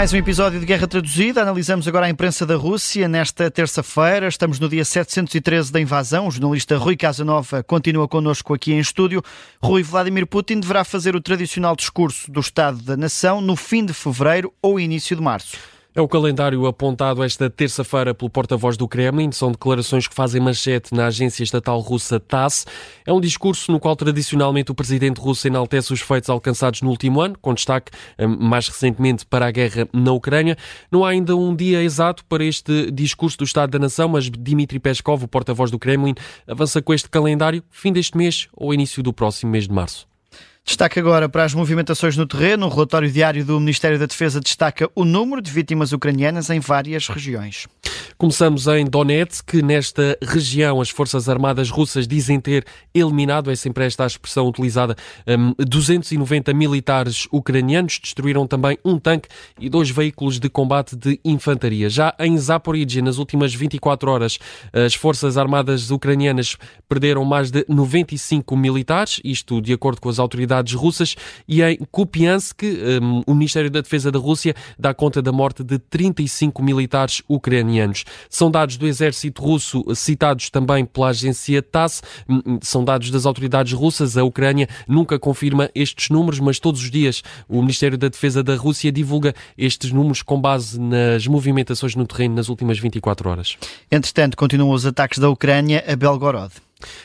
Mais um episódio de Guerra Traduzida. Analisamos agora a imprensa da Rússia nesta terça-feira. Estamos no dia 713 da invasão. O jornalista Rui Casanova continua connosco aqui em estúdio. Rui Vladimir Putin deverá fazer o tradicional discurso do Estado da Nação no fim de fevereiro ou início de março. É o calendário apontado esta terça-feira pelo porta-voz do Kremlin. São declarações que fazem manchete na agência estatal russa TASS. É um discurso no qual tradicionalmente o presidente russo enaltece os feitos alcançados no último ano, com destaque hum, mais recentemente para a guerra na Ucrânia. Não há ainda um dia exato para este discurso do Estado da Nação, mas Dmitry Peskov, o porta-voz do Kremlin, avança com este calendário fim deste mês ou início do próximo mês de março. Destaque agora para as movimentações no terreno. O relatório diário do Ministério da Defesa destaca o número de vítimas ucranianas em várias regiões. Começamos em Donetsk, nesta região as Forças Armadas russas dizem ter eliminado, é sempre esta a expressão utilizada, 290 hum, militares ucranianos, destruíram também um tanque e dois veículos de combate de infantaria. Já em Zaporizhia, nas últimas 24 horas, as Forças Armadas ucranianas perderam mais de 95 militares, isto de acordo com as autoridades russas, e em Kupiansk, hum, o Ministério da Defesa da Rússia dá conta da morte de 35 militares ucranianos. São dados do exército russo citados também pela agência TASS, hum, hum, são dados das autoridades russas. A Ucrânia nunca confirma estes números, mas todos os dias o Ministério da Defesa da Rússia divulga estes números com base nas movimentações no terreno nas últimas 24 horas. Entretanto, continuam os ataques da Ucrânia a Belgorod.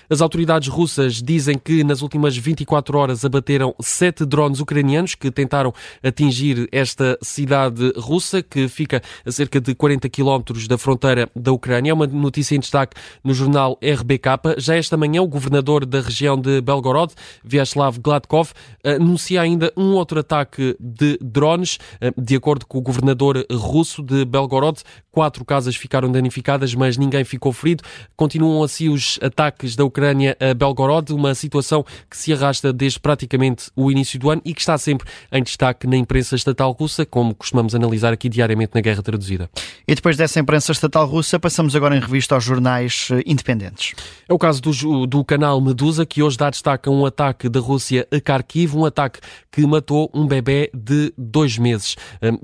As autoridades russas dizem que nas últimas 24 horas abateram sete drones ucranianos que tentaram atingir esta cidade russa, que fica a cerca de 40 quilómetros da fronteira da Ucrânia. É uma notícia em destaque no jornal RBK. Já esta manhã, o governador da região de Belgorod, Vyacheslav Gladkov, anuncia ainda um outro ataque de drones. De acordo com o governador russo de Belgorod, quatro casas ficaram danificadas, mas ninguém ficou ferido. Continuam assim os ataques ataques da Ucrânia a Belgorod, uma situação que se arrasta desde praticamente o início do ano e que está sempre em destaque na imprensa estatal russa, como costumamos analisar aqui diariamente na Guerra Traduzida. E depois dessa imprensa estatal russa, passamos agora em revista aos jornais eh, independentes. É o caso do, do canal Medusa, que hoje dá destaque a um ataque da Rússia a Kharkiv, um ataque que matou um bebê de dois meses.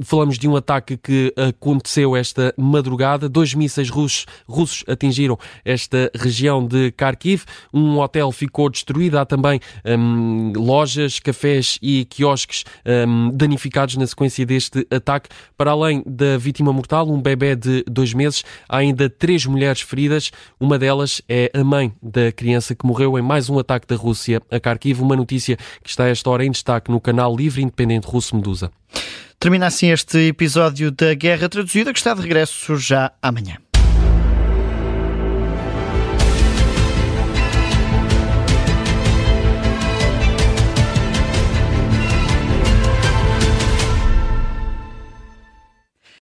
Falamos de um ataque que aconteceu esta madrugada. Dois mísseis russos, russos atingiram esta região de Kharkiv Kharkiv. Um hotel ficou destruído. Há também um, lojas, cafés e quiosques um, danificados na sequência deste ataque. Para além da vítima mortal, um bebê de dois meses, há ainda três mulheres feridas. Uma delas é a mãe da criança que morreu em mais um ataque da Rússia a Kharkiv. Uma notícia que está esta hora em destaque no canal Livre Independente Russo Medusa. Termina assim este episódio da Guerra Traduzida, que está de regresso já amanhã.